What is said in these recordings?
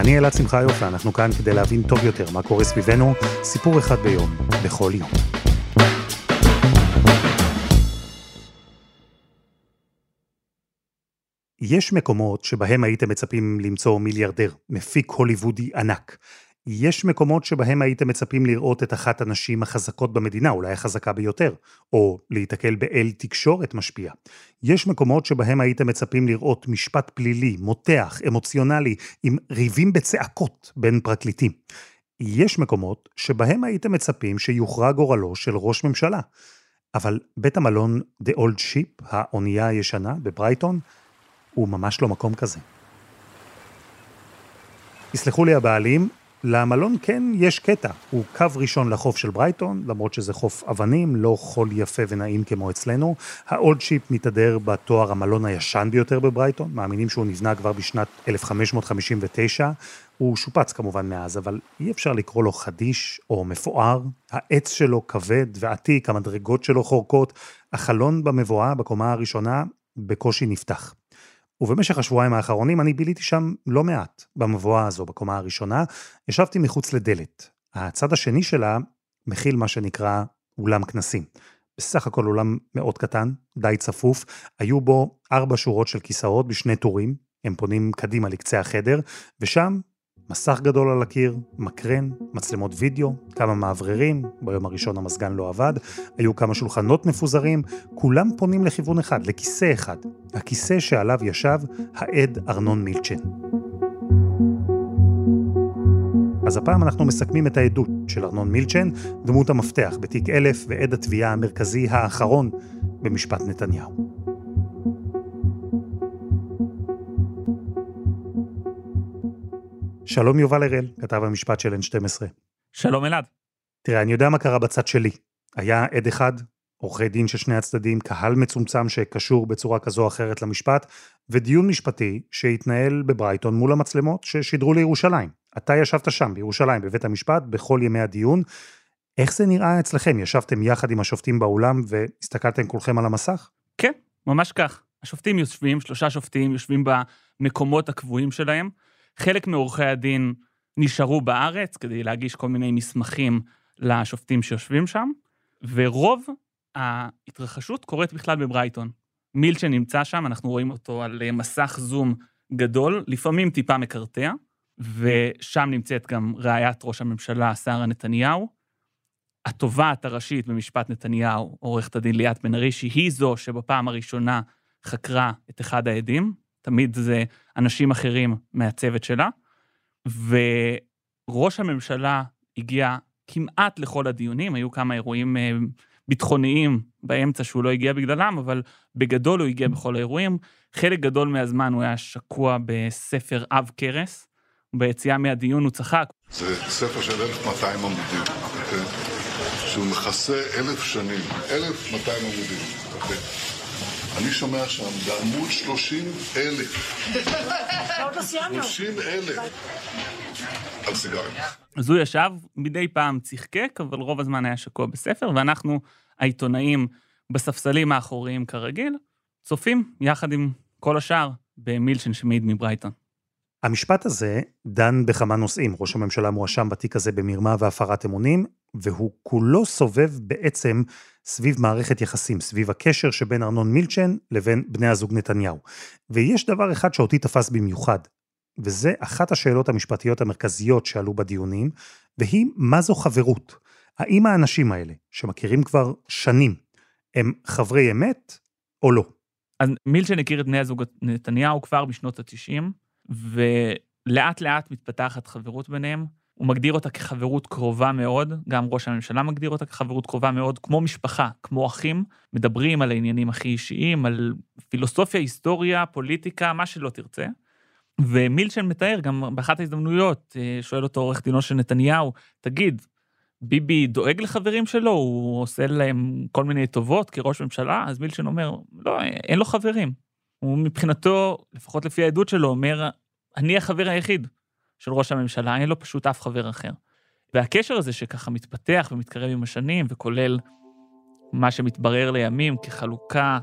אני אלעד שמחיוף, ואנחנו כאן כדי להבין טוב יותר מה קורה סביבנו, סיפור אחד ביום, בכל יום. יש מקומות שבהם הייתם מצפים למצוא מיליארדר, מפיק הוליוודי ענק. יש מקומות שבהם הייתם מצפים לראות את אחת הנשים החזקות במדינה, אולי החזקה ביותר, או להיתקל באל תקשורת משפיע. יש מקומות שבהם הייתם מצפים לראות משפט פלילי, מותח, אמוציונלי, עם ריבים בצעקות בין פרקליטים. יש מקומות שבהם הייתם מצפים שיוכרע גורלו של ראש ממשלה. אבל בית המלון The Old Ship, האונייה הישנה בברייטון, הוא ממש לא מקום כזה. יסלחו לי הבעלים, למלון כן יש קטע, הוא קו ראשון לחוף של ברייטון, למרות שזה חוף אבנים, לא חול יפה ונעים כמו אצלנו. האולד שיפ מתהדר בתואר המלון הישן ביותר בברייטון, מאמינים שהוא נבנה כבר בשנת 1559. הוא שופץ כמובן מאז, אבל אי אפשר לקרוא לו חדיש או מפואר. העץ שלו כבד ועתיק, המדרגות שלו חורקות, החלון במבואה בקומה הראשונה בקושי נפתח. ובמשך השבועיים האחרונים אני ביליתי שם לא מעט, במבואה הזו, בקומה הראשונה. ישבתי מחוץ לדלת. הצד השני שלה מכיל מה שנקרא אולם כנסים. בסך הכל אולם מאוד קטן, די צפוף, היו בו ארבע שורות של כיסאות בשני טורים, הם פונים קדימה לקצה החדר, ושם מסך גדול על הקיר, מקרן, מצלמות וידאו, כמה מאווררים, ביום הראשון המזגן לא עבד, היו כמה שולחנות מפוזרים, כולם פונים לכיוון אחד, לכיסא אחד, הכיסא שעליו ישב העד ארנון מילצ'ן. אז הפעם אנחנו מסכמים את העדות של ארנון מילצ'ן, דמות המפתח בתיק אלף ועד התביעה המרכזי האחרון במשפט נתניהו. שלום יובל הראל, כתב המשפט של N12. שלום אלעד. תראה, אני יודע מה קרה בצד שלי. היה עד אחד, עורכי דין של שני הצדדים, קהל מצומצם שקשור בצורה כזו או אחרת למשפט, ודיון משפטי שהתנהל בברייטון מול המצלמות ששידרו לירושלים. אתה ישבת שם, בירושלים, בבית המשפט, בכל ימי הדיון. איך זה נראה אצלכם? ישבתם יחד עם השופטים באולם והסתכלתם כולכם על המסך? כן, ממש כך. השופטים יושבים, שלושה שופטים יושבים במקומות הקבועים שלהם. חלק מעורכי הדין נשארו בארץ כדי להגיש כל מיני מסמכים לשופטים שיושבים שם, ורוב ההתרחשות קורית בכלל בברייטון. מילצ'ן נמצא שם, אנחנו רואים אותו על מסך זום גדול, לפעמים טיפה מקרטע, ושם נמצאת גם רעיית ראש הממשלה, שרה נתניהו. התובעת הראשית במשפט נתניהו, עורכת הדין ליאת בן ארי, שהיא זו שבפעם הראשונה חקרה את אחד העדים, תמיד זה אנשים אחרים מהצוות שלה, וראש הממשלה הגיע כמעט לכל הדיונים, היו כמה אירועים אה, ביטחוניים באמצע שהוא לא הגיע בגללם, אבל בגדול הוא הגיע בכל האירועים. חלק גדול מהזמן הוא היה שקוע בספר עב כרס, ביציאה מהדיון הוא צחק. זה ספר של 1,200 עמודים, אוקיי? שהוא מכסה אלף שנים, 1,200 עמודים, אוקיי? אני שומע שם בעמוד 30 אלף. 30 אלף. על סיגרים. אז הוא ישב, מדי פעם צחקק, אבל רוב הזמן היה שקוע בספר, ואנחנו, העיתונאים, בספסלים האחוריים כרגיל, צופים יחד עם כל השאר במילשן שמעיד מברייטון. המשפט הזה דן בכמה נושאים. ראש הממשלה מואשם בתיק הזה במרמה והפרת אמונים, והוא כולו סובב בעצם סביב מערכת יחסים, סביב הקשר שבין ארנון מילצ'ן לבין בני הזוג נתניהו. ויש דבר אחד שאותי תפס במיוחד, וזה אחת השאלות המשפטיות המרכזיות שעלו בדיונים, והיא מה זו חברות. האם האנשים האלה, שמכירים כבר שנים, הם חברי אמת או לא? אז מילצ'ן הכיר את בני הזוג נתניהו כבר בשנות ה-90, ולאט לאט מתפתחת חברות ביניהם. הוא מגדיר אותה כחברות קרובה מאוד, גם ראש הממשלה מגדיר אותה כחברות קרובה מאוד, כמו משפחה, כמו אחים, מדברים על העניינים הכי אישיים, על פילוסופיה, היסטוריה, פוליטיקה, מה שלא תרצה. ומילצ'ן מתאר גם באחת ההזדמנויות, אה, שואל אותו עורך דינו של נתניהו, תגיד, ביבי דואג לחברים שלו, הוא עושה להם כל מיני טובות כראש ממשלה? אז מילצ'ן אומר, לא, אין לו חברים. הוא מבחינתו, לפחות לפי העדות שלו, אומר, אני החבר היחיד של ראש הממשלה, אין לו פשוט אף חבר אחר. והקשר הזה שככה מתפתח ומתקרב עם השנים, וכולל מה שמתברר לימים כחלוקה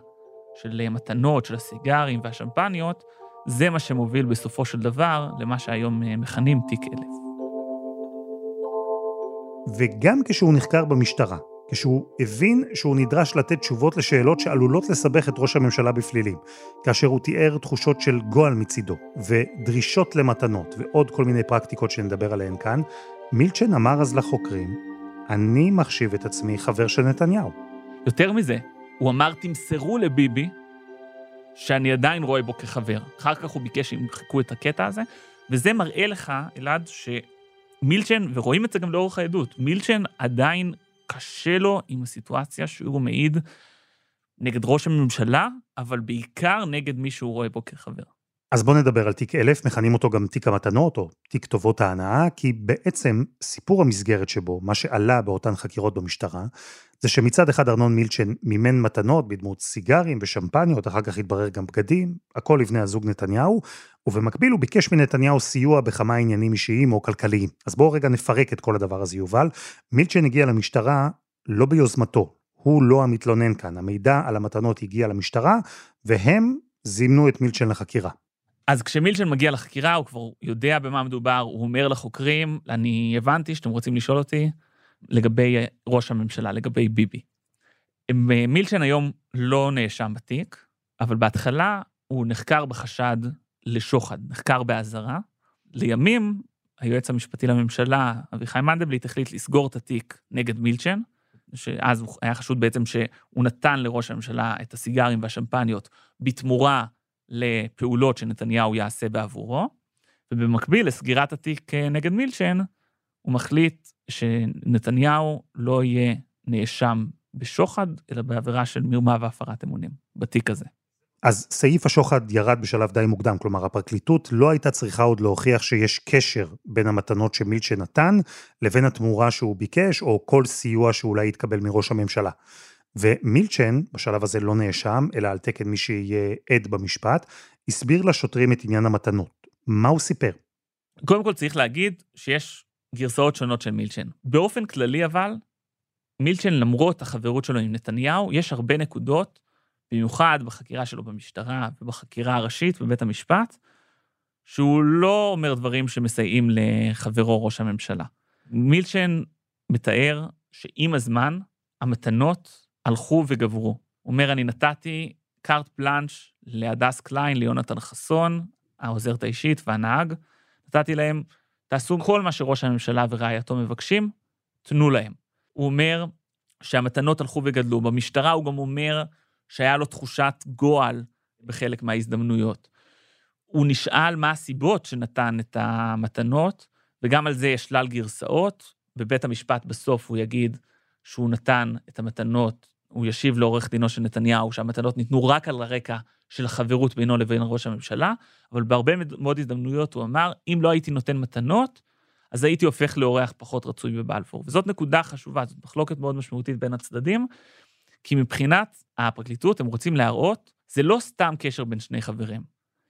של מתנות, של הסיגרים והשמפניות, זה מה שמוביל בסופו של דבר למה שהיום אה, מכנים תיק אלף. וגם כשהוא נחקר במשטרה, כשהוא הבין שהוא נדרש לתת תשובות לשאלות שעלולות לסבך את ראש הממשלה בפלילים, כאשר הוא תיאר תחושות של גועל מצידו, ודרישות למתנות, ועוד כל מיני פרקטיקות שנדבר עליהן כאן, מילצ'ן אמר אז לחוקרים, אני מחשיב את עצמי חבר של נתניהו. יותר מזה, הוא אמר, תמסרו לביבי שאני עדיין רואה בו כחבר. אחר כך הוא ביקש שימחקו את הקטע הזה, וזה מראה לך, אלעד, שמילצ'ן, ורואים את זה גם לאורך העדות, מילצ'ן עדיין קשה לו עם הסיטואציה שהוא מעיד נגד ראש הממשלה, אבל בעיקר נגד מי שהוא רואה בו כחבר. אז בואו נדבר על תיק אלף, מכנים אותו גם תיק המתנות או תיק טובות ההנאה, כי בעצם סיפור המסגרת שבו, מה שעלה באותן חקירות במשטרה, זה שמצד אחד ארנון מילצ'ן מימן מתנות בדמות סיגרים ושמפניות, אחר כך התברר גם בגדים, הכל לבני הזוג נתניהו, ובמקביל הוא ביקש מנתניהו סיוע בכמה עניינים אישיים או כלכליים. אז בואו רגע נפרק את כל הדבר הזה, יובל. מילצ'ן הגיע למשטרה לא ביוזמתו, הוא לא המתלונן כאן, המידע על המתנות הגיע למשטרה, והם זימנו את מילצ'ן לחקירה. אז כשמילצ'ן מגיע לחקירה, הוא כבר יודע במה מדובר, הוא אומר לחוקרים, אני הבנתי שאתם רוצים לשאול אותי לגבי ראש הממשלה, לגבי ביבי. מילצ'ן היום לא נאשם בתיק, אבל בהתחלה הוא נחקר בחשד לשוחד, נחקר באזהרה. לימים, היועץ המשפטי לממשלה, אביחי מנדלבליט, החליט לסגור את התיק נגד מילצ'ן, שאז הוא היה חשוד בעצם שהוא נתן לראש הממשלה את הסיגרים והשמפניות בתמורה לפעולות שנתניהו יעשה בעבורו, ובמקביל לסגירת התיק אה, נגד מילצ'ן, הוא מחליט שנתניהו לא יהיה נאשם בשוחד, אלא בעבירה של מרמה והפרת אמונים, בתיק הזה. אז סעיף השוחד ירד בשלב די מוקדם, כלומר הפרקליטות לא הייתה צריכה עוד להוכיח שיש קשר בין המתנות שמילצ'ן נתן לבין התמורה שהוא ביקש, או כל סיוע שאולי יתקבל מראש הממשלה. ומילצ'ן, בשלב הזה לא נאשם, אלא על תקן מי שיהיה עד במשפט, הסביר לשוטרים את עניין המתנות. מה הוא סיפר? קודם כל צריך להגיד שיש גרסאות שונות של מילצ'ן. באופן כללי אבל, מילצ'ן, למרות החברות שלו עם נתניהו, יש הרבה נקודות, במיוחד בחקירה שלו במשטרה ובחקירה הראשית בבית המשפט, שהוא לא אומר דברים שמסייעים לחברו ראש הממשלה. מילצ'ן מתאר שעם הזמן, המתנות הלכו וגברו. הוא אומר, אני נתתי קארט פלאנש להדס קליין, ליונתן חסון, העוזרת האישית והנהג, נתתי להם, תעשו כל מה שראש הממשלה ורעייתו מבקשים, תנו להם. הוא אומר שהמתנות הלכו וגדלו. במשטרה הוא גם אומר שהיה לו תחושת גועל בחלק מההזדמנויות. הוא נשאל מה הסיבות שנתן את המתנות, וגם על זה יש שלל גרסאות. בבית המשפט בסוף הוא יגיד שהוא נתן את המתנות הוא ישיב לעורך דינו של נתניהו שהמתנות ניתנו רק על הרקע של החברות בינו לבין ראש הממשלה, אבל בהרבה מאוד הזדמנויות הוא אמר, אם לא הייתי נותן מתנות, אז הייתי הופך לאורח פחות רצוי בבלפור. וזאת נקודה חשובה, זאת מחלוקת מאוד משמעותית בין הצדדים, כי מבחינת הפרקליטות הם רוצים להראות, זה לא סתם קשר בין שני חברים.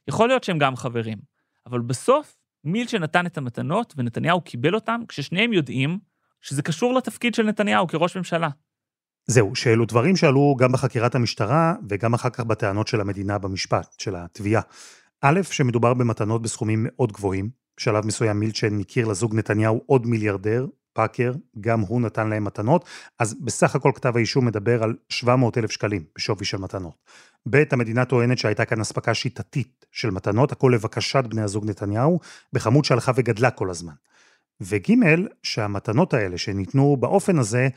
יכול להיות שהם גם חברים, אבל בסוף מילצ'ן נתן את המתנות ונתניהו קיבל אותם, כששניהם יודעים שזה קשור לתפקיד של נתניהו כראש ממשלה. זהו, שאלו דברים שעלו גם בחקירת המשטרה וגם אחר כך בטענות של המדינה במשפט, של התביעה. א', שמדובר במתנות בסכומים מאוד גבוהים. בשלב מסוים מילצ'ן הכיר לזוג נתניהו עוד מיליארדר, פאקר, גם הוא נתן להם מתנות, אז בסך הכל כתב האישום מדבר על 700 אלף שקלים בשווי של מתנות. ב', המדינה טוענת שהייתה כאן אספקה שיטתית של מתנות, הכל לבקשת בני הזוג נתניהו, בכמות שהלכה וגדלה כל הזמן. וג', שהמתנות האלה שניתנו באופן הזה,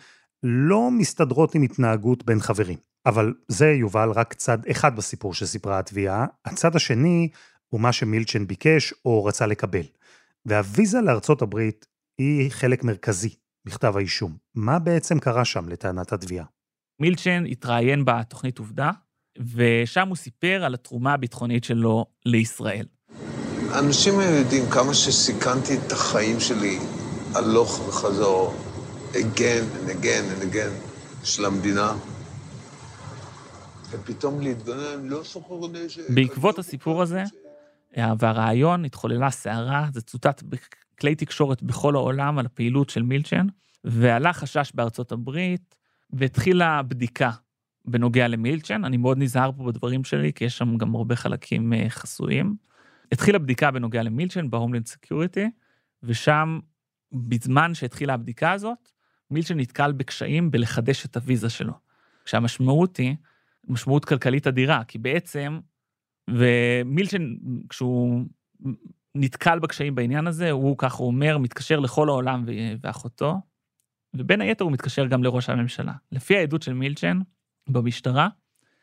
לא מסתדרות עם התנהגות בין חברים. אבל זה, יובל, רק צד אחד בסיפור שסיפרה התביעה. הצד השני הוא מה שמילצ'ן ביקש או רצה לקבל. והוויזה לארצות הברית היא חלק מרכזי בכתב האישום. מה בעצם קרה שם לטענת התביעה? מילצ'ן התראיין בתוכנית עובדה, ושם הוא סיפר על התרומה הביטחונית שלו לישראל. אנשים יודעים כמה שסיכנתי את החיים שלי הלוך וחזור, again and again and again, של המדינה. ופתאום להתגונן, לא סוחר נשק. בעקבות הסיפור הזה, והרעיון, התחוללה סערה, זה צוטט בכלי תקשורת בכל העולם על הפעילות של מילצ'ן, ועלה חשש בארצות הברית, והתחילה בדיקה בנוגע למילצ'ן. אני מאוד נזהר פה בדברים שלי, כי יש שם גם הרבה חלקים אה, חסויים. התחילה בדיקה בנוגע למילצ'ן ב Homeland Security, ושם, בזמן שהתחילה הבדיקה הזאת, מילצ'ן נתקל בקשיים בלחדש את הוויזה שלו. כשהמשמעות היא, משמעות כלכלית אדירה, כי בעצם, ומילצ'ן, כשהוא נתקל בקשיים בעניין הזה, הוא, כך הוא אומר, מתקשר לכל העולם ואחותו, ובין היתר הוא מתקשר גם לראש הממשלה. לפי העדות של מילצ'ן במשטרה,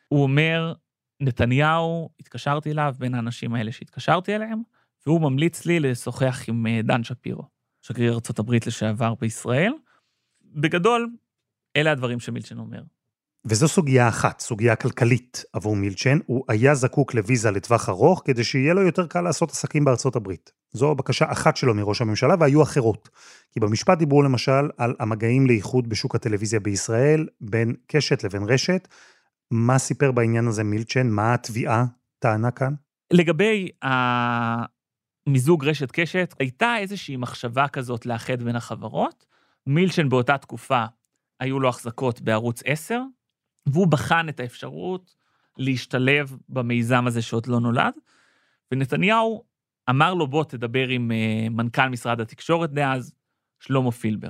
הוא אומר, נתניהו, התקשרתי אליו, בין האנשים האלה שהתקשרתי אליהם, והוא ממליץ לי לשוחח עם אה, דן שפירו, שגריר ארה"ב לשעבר בישראל. בגדול, אלה הדברים שמילצ'ן אומר. וזו סוגיה אחת, סוגיה כלכלית עבור מילצ'ן. הוא היה זקוק לוויזה לטווח ארוך כדי שיהיה לו יותר קל לעשות עסקים בארצות הברית. זו בקשה אחת שלו מראש הממשלה, והיו אחרות. כי במשפט דיברו למשל על המגעים לאיחוד בשוק הטלוויזיה בישראל, בין קשת לבין רשת. מה סיפר בעניין הזה מילצ'ן? מה התביעה טענה כאן? לגבי המיזוג רשת קשת, הייתה איזושהי מחשבה כזאת לאחד בין החברות. מילצ'ן באותה תקופה, היו לו החזקות בערוץ 10, והוא בחן את האפשרות להשתלב במיזם הזה שעוד לא נולד, ונתניהו אמר לו, בוא תדבר עם uh, מנכ"ל משרד התקשורת דאז, שלמה פילבר.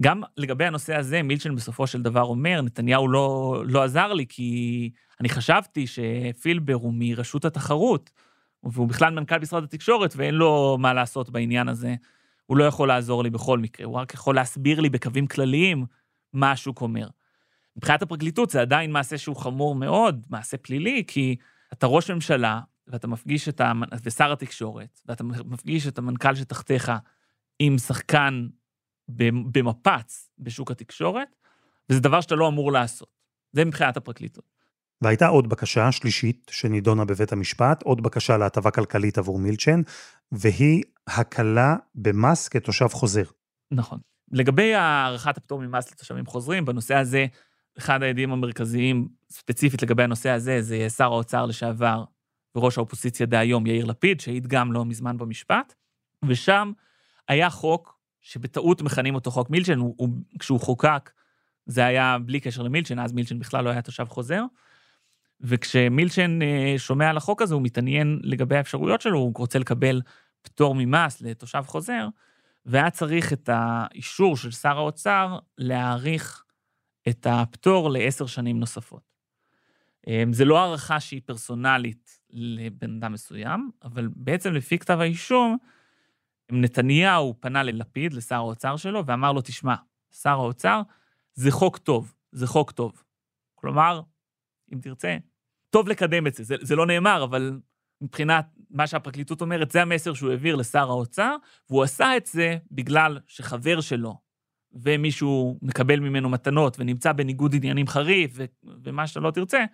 גם לגבי הנושא הזה, מילצ'ן בסופו של דבר אומר, נתניהו לא, לא עזר לי, כי אני חשבתי שפילבר הוא מרשות התחרות, והוא בכלל מנכ"ל משרד התקשורת, ואין לו מה לעשות בעניין הזה. הוא לא יכול לעזור לי בכל מקרה, הוא רק יכול להסביר לי בקווים כלליים מה השוק אומר. מבחינת הפרקליטות זה עדיין מעשה שהוא חמור מאוד, מעשה פלילי, כי אתה ראש ממשלה, ואתה מפגיש את ה... ושר התקשורת, ואתה מפגיש את המנכ"ל שתחתיך עם שחקן במפץ בשוק התקשורת, וזה דבר שאתה לא אמור לעשות. זה מבחינת הפרקליטות. והייתה עוד בקשה שלישית שנידונה בבית המשפט, עוד בקשה להטבה כלכלית עבור מילצ'ן, והיא הקלה במס כתושב חוזר. נכון. לגבי הארכת הפטור ממס לתושבים חוזרים, בנושא הזה, אחד העדים המרכזיים, ספציפית לגבי הנושא הזה, זה שר האוצר לשעבר וראש האופוזיציה דהיום, יאיר לפיד, שהעיד גם לא מזמן במשפט, ושם היה חוק שבטעות מכנים אותו חוק מילצ'ן, הוא, הוא, כשהוא חוקק, זה היה בלי קשר למילצ'ן, אז מילצ'ן בכלל לא היה תושב חוזר. וכשמילצ'ן אה, שומע על החוק הזה, הוא מתעניין לגבי האפשרויות שלו, הוא רוצה לקבל פטור ממס לתושב חוזר, והיה צריך את האישור של שר האוצר להאריך את הפטור לעשר שנים נוספות. אמ, זה לא הערכה שהיא פרסונלית לבן אדם מסוים, אבל בעצם לפי כתב האישום, נתניהו פנה ללפיד, לשר האוצר שלו, ואמר לו, תשמע, שר האוצר, זה חוק טוב, זה חוק טוב. כלומר, אם תרצה, טוב לקדם את זה. זה, זה לא נאמר, אבל מבחינת מה שהפרקליטות אומרת, זה המסר שהוא העביר לשר האוצר, והוא עשה את זה בגלל שחבר שלו ומישהו מקבל ממנו מתנות ונמצא בניגוד עניינים חריף ו- ומה שאתה לא תרצה,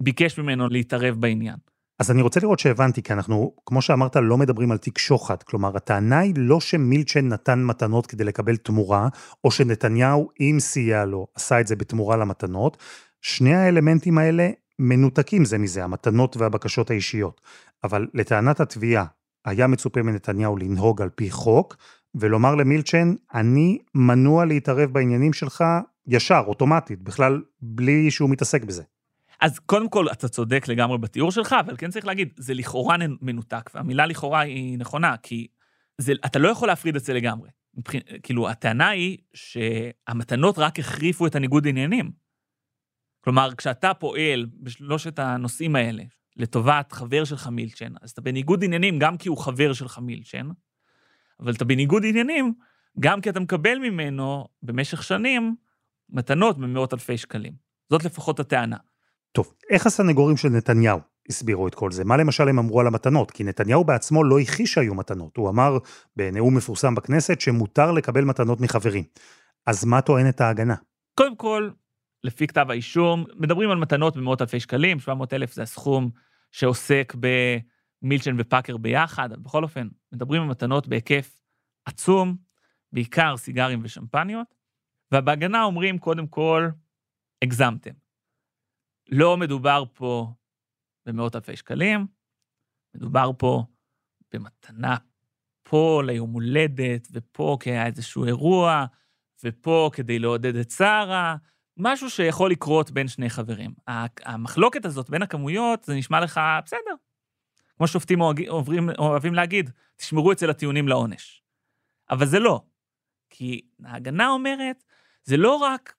ביקש ממנו להתערב בעניין. אז אני רוצה לראות שהבנתי, כי אנחנו, כמו שאמרת, לא מדברים על תיק שוחד. כלומר, הטענה היא לא שמילצ'ן נתן מתנות כדי לקבל תמורה, או שנתניהו, אם סייע לו, עשה את זה בתמורה למתנות. שני האלמנטים האלה מנותקים זה מזה, המתנות והבקשות האישיות. אבל לטענת התביעה, היה מצופה מנתניהו לנהוג על פי חוק, ולומר למילצ'ן, אני מנוע להתערב בעניינים שלך ישר, אוטומטית, בכלל בלי שהוא מתעסק בזה. אז קודם כל, אתה צודק לגמרי בתיאור שלך, אבל כן צריך להגיד, זה לכאורה מנותק, והמילה לכאורה היא נכונה, כי זה, אתה לא יכול להפריד את זה לגמרי. מבח... כאילו, הטענה היא שהמתנות רק החריפו את הניגוד עניינים. כלומר, כשאתה פועל בשלושת הנושאים האלה לטובת חבר שלך מילצ'ן, אז אתה בניגוד עניינים גם כי הוא חבר שלך מילצ'ן, אבל אתה בניגוד עניינים גם כי אתה מקבל ממנו במשך שנים מתנות במאות אלפי שקלים. זאת לפחות הטענה. טוב, איך הסנגורים של נתניהו הסבירו את כל זה? מה למשל הם אמרו על המתנות? כי נתניהו בעצמו לא הכחיש שהיו מתנות. הוא אמר בנאום מפורסם בכנסת שמותר לקבל מתנות מחברים. אז מה טוענת ההגנה? קודם כל, לפי כתב האישום, מדברים על מתנות במאות אלפי שקלים, 700 אלף זה הסכום שעוסק מילצ'ן ופאקר ביחד, אבל בכל אופן, מדברים על מתנות בהיקף עצום, בעיקר סיגרים ושמפניות, ובהגנה אומרים, קודם כל, הגזמתם. לא מדובר פה במאות אלפי שקלים, מדובר פה במתנה פה ליום הולדת, ופה כי היה איזשהו אירוע, ופה כדי לעודד את שרה, משהו שיכול לקרות בין שני חברים. המחלוקת הזאת בין הכמויות, זה נשמע לך בסדר. כמו שופטים אוהבים, אוהבים להגיד, תשמרו אצל הטיעונים לעונש. אבל זה לא. כי ההגנה אומרת, זה לא רק,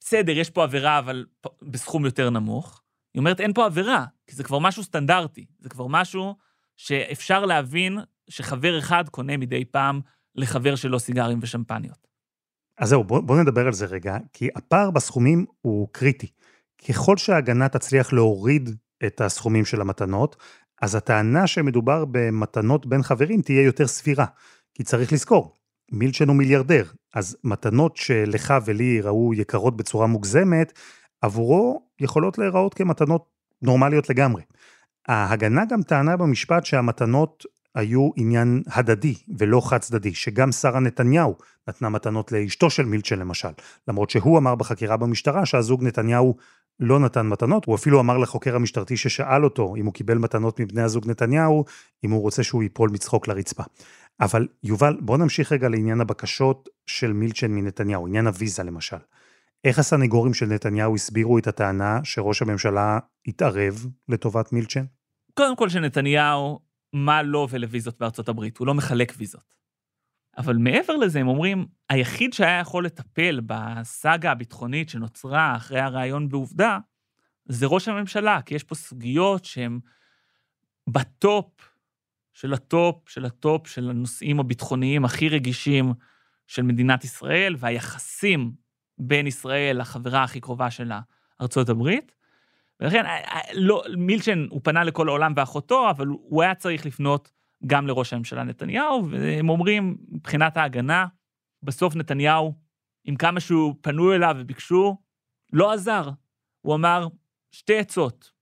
בסדר, יש פה עבירה, אבל בסכום יותר נמוך. היא אומרת, אין פה עבירה, כי זה כבר משהו סטנדרטי. זה כבר משהו שאפשר להבין שחבר אחד קונה מדי פעם לחבר שלו סיגרים ושמפניות. אז זהו, בואו בוא נדבר על זה רגע, כי הפער בסכומים הוא קריטי. ככל שההגנה תצליח להוריד את הסכומים של המתנות, אז הטענה שמדובר במתנות בין חברים תהיה יותר סבירה. כי צריך לזכור, מילצ'ן הוא מיליארדר, אז מתנות שלך ולי ייראו יקרות בצורה מוגזמת, עבורו יכולות להיראות כמתנות נורמליות לגמרי. ההגנה גם טענה במשפט שהמתנות היו עניין הדדי ולא חד צדדי, שגם שרה נתניהו נתנה מתנות לאשתו של מילצ'ן למשל, למרות שהוא אמר בחקירה במשטרה שהזוג נתניהו לא נתן מתנות, הוא אפילו אמר לחוקר המשטרתי ששאל אותו אם הוא קיבל מתנות מבני הזוג נתניהו, אם הוא רוצה שהוא ייפול מצחוק לרצפה. אבל יובל, בוא נמשיך רגע לעניין הבקשות של מילצ'ן מנתניהו, עניין הוויזה למשל. איך הסנגורים של נתניהו הסבירו את הטענה שראש הממשלה התערב לטובת מילצ'ן? קודם כל שנתניהו, מה לו ולוויזות בארצות הברית, הוא לא מחלק ויזות. אבל מעבר לזה, הם אומרים, היחיד שהיה יכול לטפל בסאגה הביטחונית שנוצרה אחרי הריאיון בעובדה, זה ראש הממשלה, כי יש פה סוגיות שהן ב top של ה top של ה top של הנושאים הביטחוניים הכי רגישים של מדינת ישראל, והיחסים בין ישראל לחברה הכי קרובה שלה, ארצות הברית. ולכן, אה, אה, לא, מילצ'ן, הוא פנה לכל העולם ואחותו, אבל הוא היה צריך לפנות גם לראש הממשלה נתניהו, והם אומרים, מבחינת ההגנה, בסוף נתניהו, עם כמה שהוא פנו אליו וביקשו, לא עזר. הוא אמר, שתי עצות.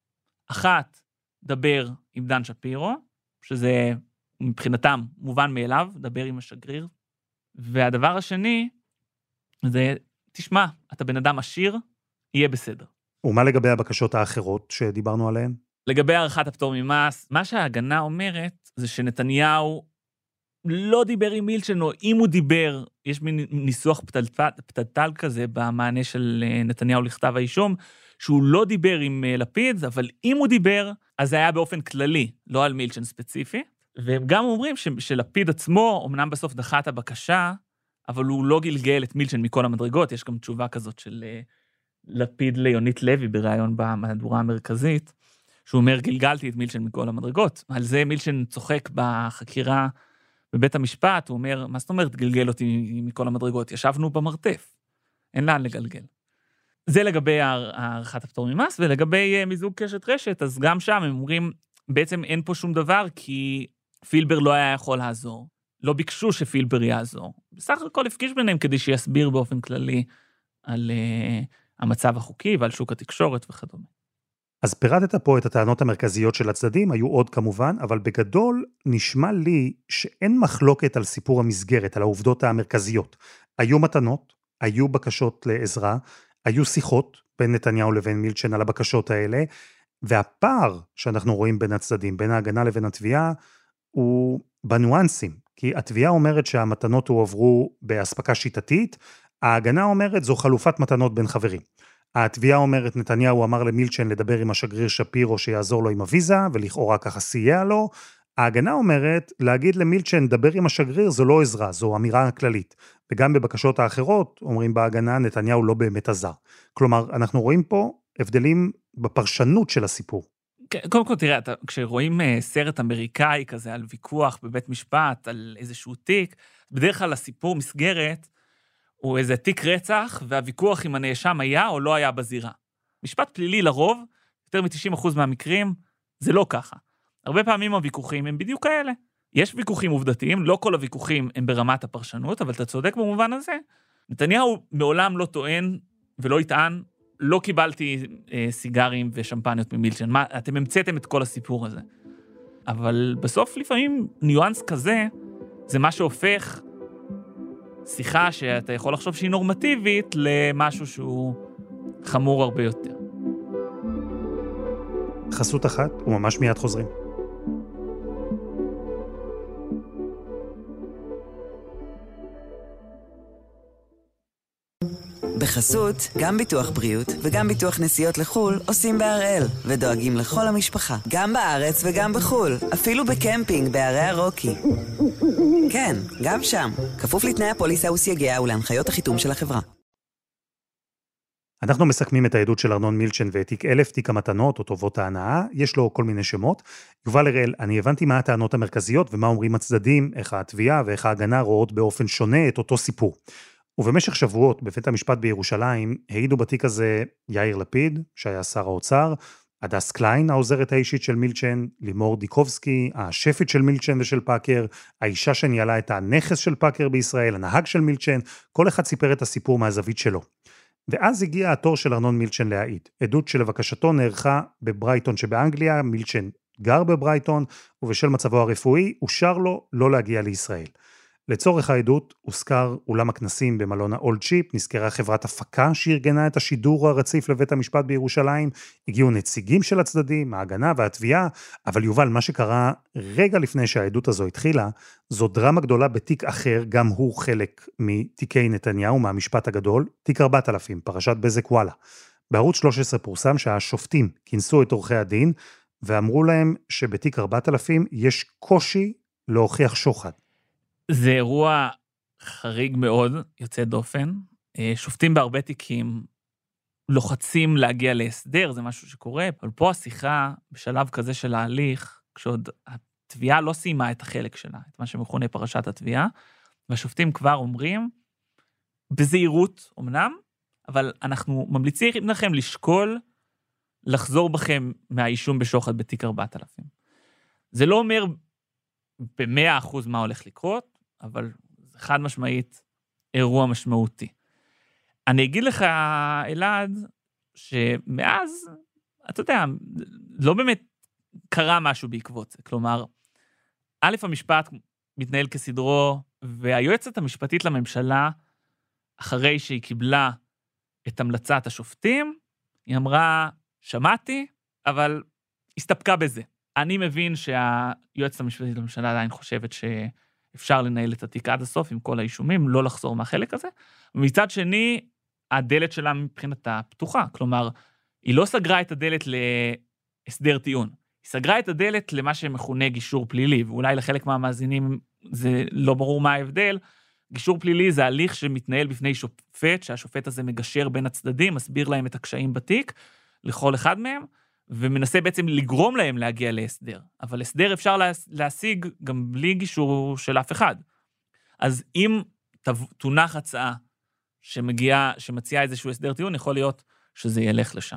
אחת, דבר עם דן שפירו, שזה מבחינתם מובן מאליו, דבר עם השגריר. והדבר השני, זה, תשמע, אתה בן אדם עשיר, יהיה בסדר. ומה לגבי הבקשות האחרות שדיברנו עליהן? לגבי הארכת הפטור ממס, מה שההגנה אומרת זה שנתניהו לא דיבר עם מילצ'ן, או אם הוא דיבר, יש מין ניסוח פתלתל, פתלתל כזה במענה של אה, נתניהו לכתב האישום, שהוא לא דיבר עם אה, לפיד, אבל אם הוא דיבר, אז זה היה באופן כללי, לא על מילצ'ן ספציפי. והם גם אומרים ש, שלפיד עצמו, אמנם בסוף דחה את הבקשה, אבל הוא לא גלגל את מילצ'ן מכל המדרגות, יש גם תשובה כזאת של uh, לפיד ליונית לוי בריאיון במהדורה המרכזית, שהוא אומר, גלגלתי את מילצ'ן מכל המדרגות. על זה מילצ'ן צוחק בחקירה בבית המשפט, הוא אומר, מה זאת אומרת גלגל אותי מכל המדרגות? ישבנו במרתף, אין לאן לגלגל. זה לגבי הארכת הפטור ממס, ולגבי אה, מיזוג קשת רשת, אז גם שם הם אומרים, בעצם אין פה שום דבר, כי פילבר לא היה יכול לעזור. לא ביקשו שפילבר יעזור. בסך הכל הפגיש ביניהם כדי שיסביר באופן כללי על uh, המצב החוקי ועל שוק התקשורת וכדומה. אז פירטת פה את הטענות המרכזיות של הצדדים, היו עוד כמובן, אבל בגדול נשמע לי שאין מחלוקת על סיפור המסגרת, על העובדות המרכזיות. היו מתנות, היו בקשות לעזרה, היו שיחות בין נתניהו לבין מילצ'ן על הבקשות האלה, והפער שאנחנו רואים בין הצדדים, בין ההגנה לבין התביעה, הוא בניואנסים. כי התביעה אומרת שהמתנות הועברו באספקה שיטתית, ההגנה אומרת זו חלופת מתנות בין חברים. התביעה אומרת, נתניהו אמר למילצ'ן לדבר עם השגריר שפירו שיעזור לו עם הוויזה, ולכאורה ככה סייע לו. ההגנה אומרת, להגיד למילצ'ן, דבר עם השגריר, זו לא עזרה, זו אמירה כללית. וגם בבקשות האחרות, אומרים בהגנה, נתניהו לא באמת עזר. כלומר, אנחנו רואים פה הבדלים בפרשנות של הסיפור. כן, קודם כל, תראה, אתה, כשרואים uh, סרט אמריקאי כזה על ויכוח בבית משפט, על איזשהו תיק, בדרך כלל הסיפור מסגרת הוא איזה תיק רצח, והוויכוח אם הנאשם היה או לא היה בזירה. משפט פלילי לרוב, יותר מ-90% מהמקרים, זה לא ככה. הרבה פעמים הוויכוחים הם בדיוק כאלה. יש ויכוחים עובדתיים, לא כל הוויכוחים הם ברמת הפרשנות, אבל אתה צודק במובן הזה. נתניהו מעולם לא טוען ולא יטען, לא קיבלתי אה, סיגרים ושמפניות ממילצ'ן. מה, אתם המצאתם את כל הסיפור הזה. אבל בסוף לפעמים ניואנס כזה, זה מה שהופך שיחה שאתה יכול לחשוב שהיא נורמטיבית למשהו שהוא חמור הרבה יותר. חסות אחת, וממש מיד חוזרים. בחסות, גם ביטוח בריאות וגם ביטוח נסיעות לחו"ל עושים בהראל, ודואגים לכל המשפחה, גם בארץ וגם בחו"ל, אפילו בקמפינג בערי הרוקי. כן, גם שם, כפוף לתנאי הפוליסה וסייגיה ולהנחיות החיתום של החברה. אנחנו מסכמים את העדות של ארנון מילצ'ן ואת תיק אלף, תיק המתנות או טובות ההנאה, יש לו כל מיני שמות. יובל הראל, אני הבנתי מה הטענות המרכזיות ומה אומרים הצדדים, איך התביעה ואיך ההגנה רואות באופן שונה את אותו סיפור. ובמשך שבועות בבית המשפט בירושלים העידו בתיק הזה יאיר לפיד, שהיה שר האוצר, הדס קליין, העוזרת האישית של מילצ'ן, לימור דיקובסקי, השפית של מילצ'ן ושל פאקר, האישה שניהלה את הנכס של פאקר בישראל, הנהג של מילצ'ן, כל אחד סיפר את הסיפור מהזווית שלו. ואז הגיע התור של ארנון מילצ'ן להעיד. עדות שלבקשתו נערכה בברייטון שבאנגליה, מילצ'ן גר בברייטון, ובשל מצבו הרפואי אושר לו לא להגיע לישראל. לצורך העדות הושכר אולם הכנסים במלון ה Old Ship, נשכרה חברת הפקה שארגנה את השידור הרציף לבית המשפט בירושלים, הגיעו נציגים של הצדדים, ההגנה והתביעה, אבל יובל, מה שקרה רגע לפני שהעדות הזו התחילה, זו דרמה גדולה בתיק אחר, גם הוא חלק מתיקי נתניהו, מהמשפט הגדול, תיק 4000, פרשת בזק וואלה. בערוץ 13 פורסם שהשופטים כינסו את עורכי הדין, ואמרו להם שבתיק 4000 יש קושי להוכיח שוחד. זה אירוע חריג מאוד, יוצא דופן. אה, שופטים בהרבה תיקים לוחצים להגיע להסדר, זה משהו שקורה, אבל פה השיחה, בשלב כזה של ההליך, כשעוד התביעה לא סיימה את החלק שלה, את מה שמכונה פרשת התביעה, והשופטים כבר אומרים, בזהירות אמנם, אבל אנחנו ממליצים לכם לשקול לחזור בכם מהאישום בשוחד בתיק 4000. זה לא אומר במאה אחוז מה הולך לקרות, אבל זה חד משמעית אירוע משמעותי. אני אגיד לך, אלעד, שמאז, אתה יודע, לא באמת קרה משהו בעקבות זה. כלומר, א', המשפט מתנהל כסדרו, והיועצת המשפטית לממשלה, אחרי שהיא קיבלה את המלצת השופטים, היא אמרה, שמעתי, אבל הסתפקה בזה. אני מבין שהיועצת המשפטית לממשלה עדיין חושבת ש... אפשר לנהל את התיק עד הסוף עם כל האישומים, לא לחזור מהחלק הזה. ומצד שני, הדלת שלה מבחינתה פתוחה. כלומר, היא לא סגרה את הדלת להסדר טיעון. היא סגרה את הדלת למה שמכונה גישור פלילי, ואולי לחלק מהמאזינים זה לא ברור מה ההבדל. גישור פלילי זה הליך שמתנהל בפני שופט, שהשופט הזה מגשר בין הצדדים, מסביר להם את הקשיים בתיק, לכל אחד מהם, ומנסה בעצם לגרום להם להגיע להסדר. אבל הסדר אפשר להשיג גם בלי גישור של אף אחד. אז אם תונח הצעה שמגיעה, שמציעה איזשהו הסדר טיעון, יכול להיות שזה ילך לשם.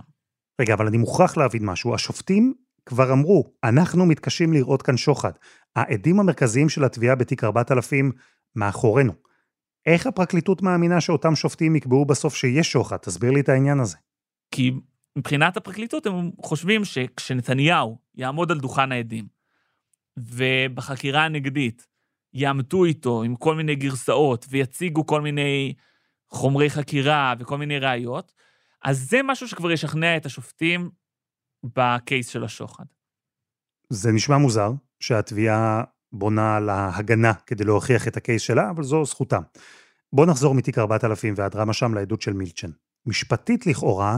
רגע, אבל אני מוכרח להבין משהו. השופטים כבר אמרו, אנחנו מתקשים לראות כאן שוחד. העדים המרכזיים של התביעה בתיק 4000 מאחורינו. איך הפרקליטות מאמינה שאותם שופטים יקבעו בסוף שיש שוחד? תסביר לי את העניין הזה. כי מבחינת הפרקליטות הם חושבים שכשנתניהו יעמוד על דוכן העדים, ובחקירה הנגדית יעמתו איתו עם כל מיני גרסאות ויציגו כל מיני חומרי חקירה וכל מיני ראיות, אז זה משהו שכבר ישכנע את השופטים בקייס של השוחד. זה נשמע מוזר שהתביעה בונה על ההגנה כדי להוכיח את הקייס שלה, אבל זו זכותם. בואו נחזור מתיק 4000 והדרמה שם לעדות של מילצ'ן. משפטית לכאורה,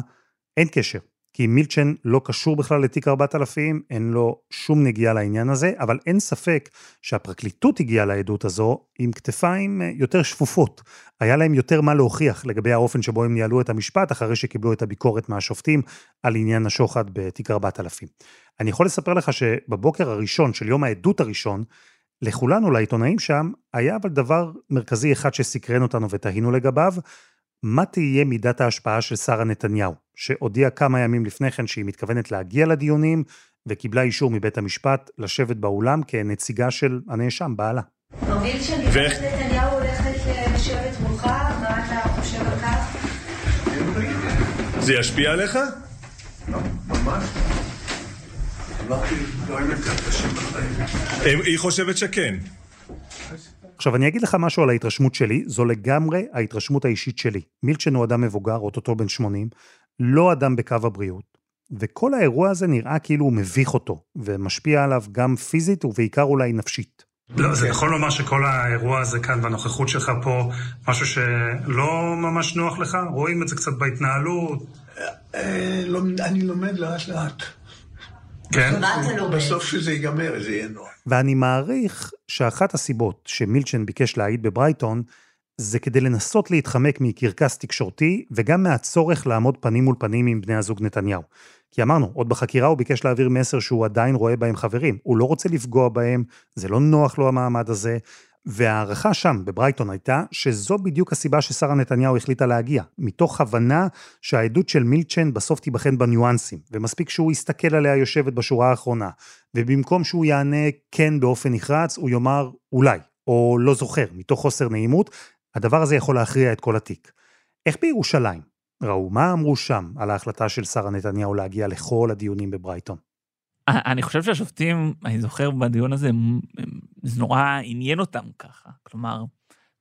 אין קשר, כי מילצ'ן לא קשור בכלל לתיק 4000, אין לו שום נגיעה לעניין הזה, אבל אין ספק שהפרקליטות הגיעה לעדות הזו עם כתפיים אה, יותר שפופות. היה להם יותר מה להוכיח לגבי האופן שבו הם ניהלו את המשפט, אחרי שקיבלו את הביקורת מהשופטים על עניין השוחד בתיק 4000. אני יכול לספר לך שבבוקר הראשון של יום העדות הראשון, לכולנו, לעיתונאים שם, היה אבל דבר מרכזי אחד שסקרן אותנו ותהינו לגביו, מה תהיה מידת ההשפעה של שרה נתניהו, שהודיעה כמה ימים לפני כן שהיא מתכוונת להגיע לדיונים, וקיבלה אישור מבית המשפט לשבת באולם כנציגה של הנאשם, בעלה. מרגיל שנבחרת נתניהו הולכת לשבת מולך, מה אתה חושב על כך? זה ישפיע עליך? לא, ממש. לא. היא חושבת שכן. עכשיו, אני אגיד לך משהו על ההתרשמות שלי, זו לגמרי ההתרשמות האישית שלי. מילצ'ן הוא אדם מבוגר, אוטוטו בן 80, לא אדם בקו הבריאות, וכל האירוע הזה נראה כאילו הוא מביך אותו, ומשפיע עליו גם פיזית ובעיקר אולי נפשית. לא, זה יכול לומר שכל האירוע הזה כאן והנוכחות שלך פה, משהו שלא ממש נוח לך? רואים את זה קצת בהתנהלות? לא, אני לומד לאט לאט. כן? בסוף שזה ייגמר, זה יהיה נוח. ואני מעריך שאחת הסיבות שמילצ'ן ביקש להעיד בברייטון, זה כדי לנסות להתחמק מקרקס תקשורתי, וגם מהצורך לעמוד פנים מול פנים עם בני הזוג נתניהו. כי אמרנו, עוד בחקירה הוא ביקש להעביר מסר שהוא עדיין רואה בהם חברים. הוא לא רוצה לפגוע בהם, זה לא נוח לו המעמד הזה, וההערכה שם, בברייטון, הייתה שזו בדיוק הסיבה ששרה נתניהו החליטה להגיע, מתוך הבנה שהעדות של מילצ'ן בסוף תיבחן בניואנסים, ומספיק שהוא יסתכל עליה יושבת בשורה האחרונה, ובמקום שהוא יענה כן באופן נחרץ, הוא יאמר אולי, או לא זוכר, מתוך חוסר נעימות, הדבר הזה יכול להכריע את כל התיק. איך בירושלים? ראו, מה אמרו שם על ההחלטה של שרה נתניהו להגיע לכל הדיונים בברייטון? אני חושב שהשופטים, אני זוכר בדיון הזה, זה נורא עניין אותם ככה. כלומר,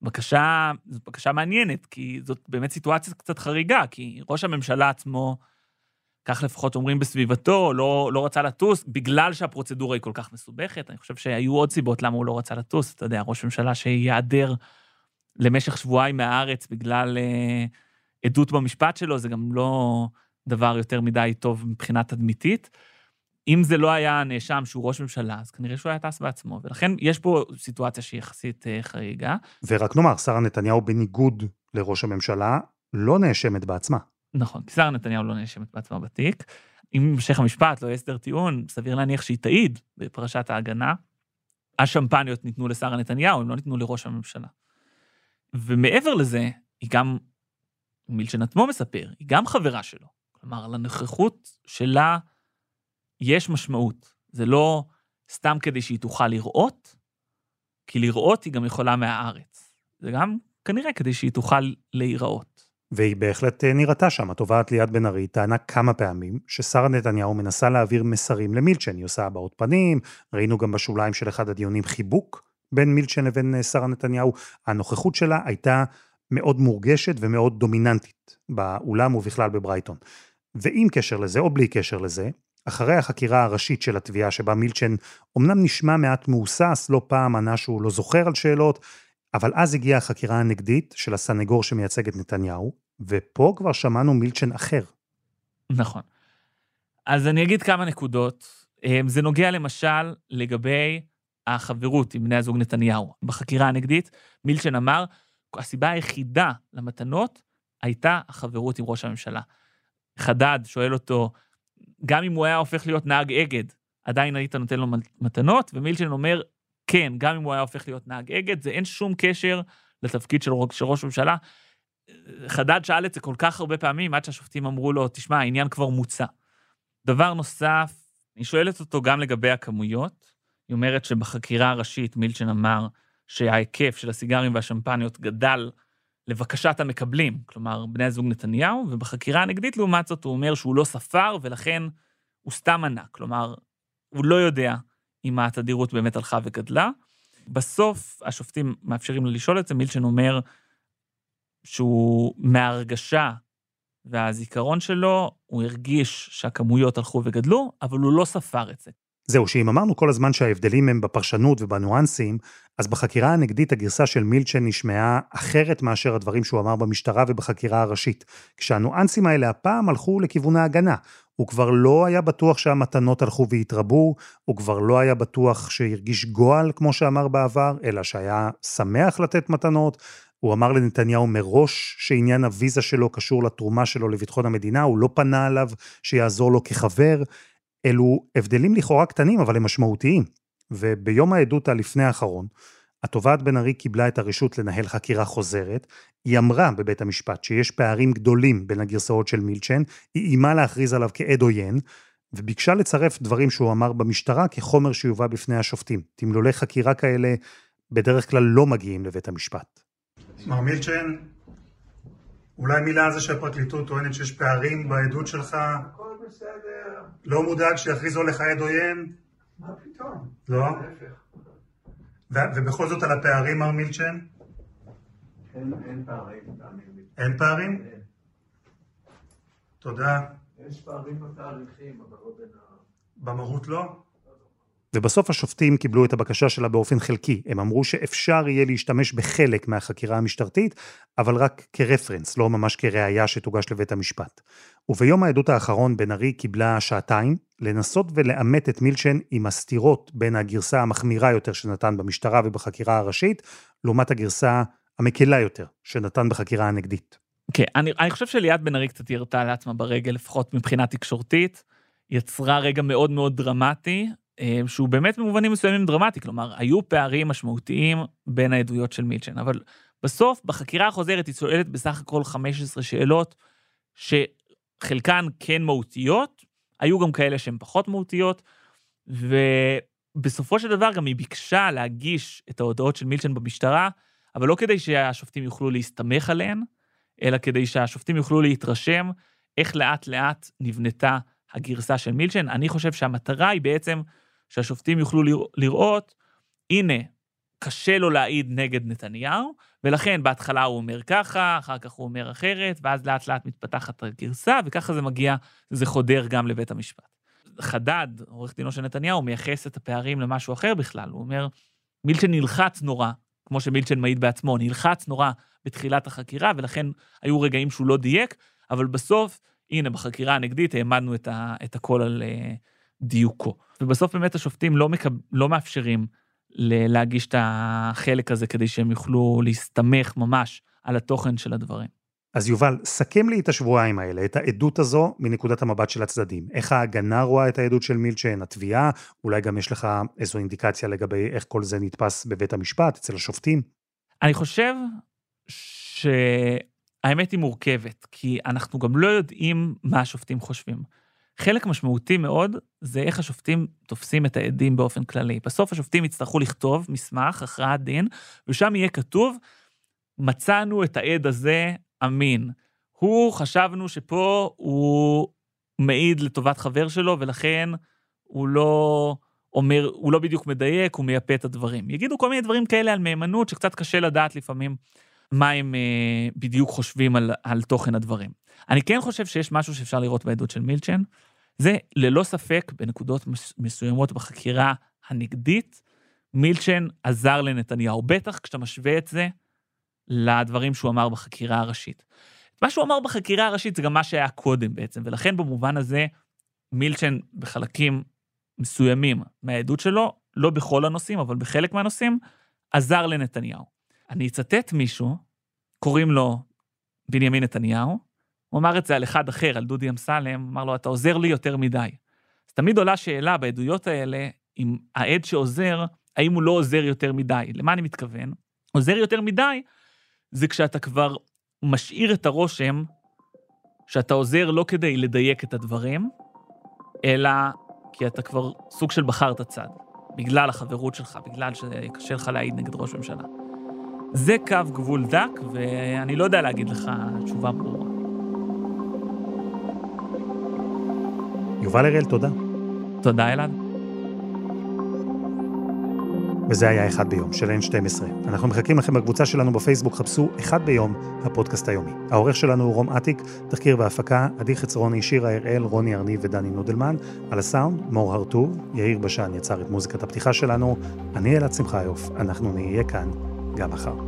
בקשה, זו בקשה מעניינת, כי זאת באמת סיטואציה קצת חריגה, כי ראש הממשלה עצמו, כך לפחות אומרים בסביבתו, לא, לא רצה לטוס, בגלל שהפרוצדורה היא כל כך מסובכת. אני חושב שהיו עוד סיבות למה הוא לא רצה לטוס. אתה יודע, ראש ממשלה שייעדר למשך שבועיים מהארץ בגלל אה, עדות במשפט שלו, זה גם לא דבר יותר מדי טוב מבחינה תדמיתית. אם זה לא היה הנאשם שהוא ראש ממשלה, אז כנראה שהוא היה טס בעצמו, ולכן יש פה סיטואציה שהיא יחסית אה, חריגה. ורק נאמר, שרה נתניהו בניגוד לראש הממשלה, לא נאשמת בעצמה. נכון, כי שרה נתניהו לא נאשמת בעצמה בתיק. אם יימשך המשפט, לא יהיה הסדר טיעון, סביר להניח שהיא תעיד בפרשת ההגנה. השמפניות ניתנו לשרה נתניהו, הם לא ניתנו לראש הממשלה. ומעבר לזה, היא גם, מילצ'ן עצמו מספר, היא גם חברה שלו. כלומר, לנוכחות שלה יש משמעות. זה לא סתם כדי שהיא תוכל לראות, כי לראות היא גם יכולה מהארץ. זה גם כנראה כדי שהיא תוכל להיראות. והיא בהחלט אה, נראתה שם. התובעת ליאת בן ארי טענה כמה פעמים ששרה נתניהו מנסה להעביר מסרים למילצ'ן. היא עושה הבעות פנים, ראינו גם בשוליים של אחד הדיונים חיבוק בין מילצ'ן לבין אה, שרה נתניהו. הנוכחות שלה הייתה מאוד מורגשת ומאוד דומיננטית באולם ובכלל בברייטון. ועם קשר לזה, או בלי קשר לזה, אחרי החקירה הראשית של התביעה שבה מילצ'ן אמנם נשמע מעט מהוסס, לא פעם ענה שהוא לא זוכר על שאלות, אבל אז הגיעה החקירה הנגדית של הסנגור שמייצג את נתניהו, ופה כבר שמענו מילצ'ן אחר. נכון. אז אני אגיד כמה נקודות. אמ, זה נוגע למשל לגבי החברות עם בני הזוג נתניהו. בחקירה הנגדית, מילצ'ן אמר, הסיבה היחידה למתנות הייתה החברות עם ראש הממשלה. חדד שואל אותו, גם אם הוא היה הופך להיות נהג אגד, עדיין היית נותן לו מתנות, ומילצ'ן אומר, כן, גם אם הוא היה הופך להיות נהג אגד, זה אין שום קשר לתפקיד של, ראש ממשלה. חדד שאל את זה כל כך הרבה פעמים, עד שהשופטים אמרו לו, תשמע, העניין כבר מוצע. דבר נוסף, אני שואלת אותו גם לגבי הכמויות. היא אומרת שבחקירה הראשית מילצ'ן אמר שההיקף של הסיגרים והשמפניות גדל לבקשת המקבלים, כלומר, בני הזוג נתניהו, ובחקירה הנגדית, לעומת זאת, הוא אומר שהוא לא ספר, ולכן הוא סתם ענה. כלומר, הוא לא יודע אם התדירות באמת הלכה וגדלה. בסוף, השופטים מאפשרים לו לשאול את זה, מילצ'ן אומר שהוא, מההרגשה והזיכרון שלו, הוא הרגיש שהכמויות הלכו וגדלו, אבל הוא לא ספר את זה. זהו, שאם אמרנו כל הזמן שההבדלים הם בפרשנות ובניואנסים, אז בחקירה הנגדית הגרסה של מילצ'ן נשמעה אחרת מאשר הדברים שהוא אמר במשטרה ובחקירה הראשית. כשהניואנסים האלה הפעם הלכו לכיוון ההגנה. הוא כבר לא היה בטוח שהמתנות הלכו והתרבו, הוא כבר לא היה בטוח שהרגיש גועל, כמו שאמר בעבר, אלא שהיה שמח לתת מתנות. הוא אמר לנתניהו מראש שעניין הוויזה שלו קשור לתרומה שלו לביטחון המדינה, הוא לא פנה עליו שיעזור לו כחבר. אלו הבדלים לכאורה קטנים, אבל הם משמעותיים. וביום העדות הלפני האחרון, התובעת בן ארי קיבלה את הרשות לנהל חקירה חוזרת. היא אמרה בבית המשפט שיש פערים גדולים בין הגרסאות של מילצ'ן, היא איימה להכריז עליו כעד עוין, וביקשה לצרף דברים שהוא אמר במשטרה כחומר שיובא בפני השופטים. תמלולי חקירה כאלה בדרך כלל לא מגיעים לבית המשפט. מר מילצ'ן, אולי מילה על זה שהפרקליטות טוענת שיש פערים בעדות שלך בסדר. לא מודאג שיכריזו לך עד עוין? מה פתאום? לא? ובכל זאת על הפערים, מר מילצ'ן? אין אין פערים. אין פערים? אין. תודה. יש פערים בתהליכים, אבל לא בין ה... במהות לא? ובסוף השופטים קיבלו את הבקשה שלה באופן חלקי. הם אמרו שאפשר יהיה להשתמש בחלק מהחקירה המשטרתית, אבל רק כרפרנס, לא ממש כראיה שתוגש לבית המשפט. וביום העדות האחרון בן ארי קיבלה שעתיים לנסות ולאמת את מילצ'ן עם הסתירות בין הגרסה המחמירה יותר שנתן במשטרה ובחקירה הראשית, לעומת הגרסה המקלה יותר שנתן בחקירה הנגדית. כן, אני, אני חושב שליאת בן ארי קצת ירתה לעצמה ברגל, לפחות מבחינה תקשורתית. יצרה רגע מאוד מאוד דרמטי, שהוא באמת במובנים מסוימים דרמטי, כלומר, היו פערים משמעותיים בין העדויות של מילצ'ן, אבל בסוף, בחקירה החוזרת היא שואלת בסך הכל 15 שאלות, שחלקן כן מהותיות, היו גם כאלה שהן פחות מהותיות, ובסופו של דבר גם היא ביקשה להגיש את ההודעות של מילצ'ן במשטרה, אבל לא כדי שהשופטים יוכלו להסתמך עליהן, אלא כדי שהשופטים יוכלו להתרשם איך לאט לאט נבנתה הגרסה של מילצ'ן. אני חושב שהמטרה היא בעצם שהשופטים יוכלו לרא- לראות, הנה, קשה לו להעיד נגד נתניהו, ולכן בהתחלה הוא אומר ככה, אחר כך הוא אומר אחרת, ואז לאט לאט מתפתחת הגרסה, וככה זה מגיע, זה חודר גם לבית המשפט. חדד, עורך דינו של נתניהו, מייחס את הפערים למשהו אחר בכלל. הוא אומר, מילצ'ן נלחץ נורא, כמו שמילצ'ן מעיד בעצמו, נלחץ נורא בתחילת החקירה, ולכן היו רגעים שהוא לא דייק, אבל בסוף, הנה, בחקירה הנגדית העמדנו את, ה, את הכל על uh, דיוקו. ובסוף באמת השופטים לא, מקב, לא מאפשרים ל- להגיש את החלק הזה כדי שהם יוכלו להסתמך ממש על התוכן של הדברים. אז יובל, סכם לי את השבועיים האלה, את העדות הזו מנקודת המבט של הצדדים. איך ההגנה רואה את העדות של מילצ'ן, התביעה, אולי גם יש לך איזו אינדיקציה לגבי איך כל זה נתפס בבית המשפט, אצל השופטים. אני חושב שהאמת היא מורכבת, כי אנחנו גם לא יודעים מה השופטים חושבים. חלק משמעותי מאוד זה איך השופטים תופסים את העדים באופן כללי. בסוף השופטים יצטרכו לכתוב מסמך, הכרעת דין, ושם יהיה כתוב, מצאנו את העד הזה אמין. הוא, חשבנו שפה הוא מעיד לטובת חבר שלו, ולכן הוא לא אומר, הוא לא בדיוק מדייק, הוא מייפה את הדברים. יגידו כל מיני דברים כאלה על מהימנות, שקצת קשה לדעת לפעמים מה הם אה, בדיוק חושבים על, על תוכן הדברים. אני כן חושב שיש משהו שאפשר לראות בעדות של מילצ'ן, זה ללא ספק בנקודות מס- מסוימות בחקירה הנגדית, מילצ'ן עזר לנתניהו, בטח כשאתה משווה את זה לדברים שהוא אמר בחקירה הראשית. מה שהוא אמר בחקירה הראשית זה גם מה שהיה קודם בעצם, ולכן במובן הזה מילצ'ן בחלקים מסוימים מהעדות שלו, לא בכל הנושאים, אבל בחלק מהנושאים, עזר לנתניהו. אני אצטט מישהו, קוראים לו בנימין נתניהו, הוא אמר את זה על אחד אחר, על דודי אמסלם, אמר לו, אתה עוזר לי יותר מדי. אז תמיד עולה שאלה בעדויות האלה, אם העד שעוזר, האם הוא לא עוזר יותר מדי. למה אני מתכוון? עוזר יותר מדי זה כשאתה כבר משאיר את הרושם שאתה עוזר לא כדי לדייק את הדברים, אלא כי אתה כבר סוג של בחרת צד, בגלל החברות שלך, בגלל שקשה לך להעיד נגד ראש ממשלה. זה קו גבול דק, ואני לא יודע להגיד לך תשובה ברורה. יובל הראל, תודה. תודה, אלעד. וזה היה אחד ביום של N12. אנחנו מחכים לכם בקבוצה שלנו בפייסבוק, חפשו אחד ביום, הפודקאסט היומי. העורך שלנו הוא רום אטיק, תחקיר והפקה, עדי חצרוני, שירה הראל, רוני ארניב ודני נודלמן. על הסאונד, מור הרטוב, יאיר בשן יצר את מוזיקת הפתיחה שלנו. אני אלעד שמחיוף, אנחנו נהיה כאן גם מחר.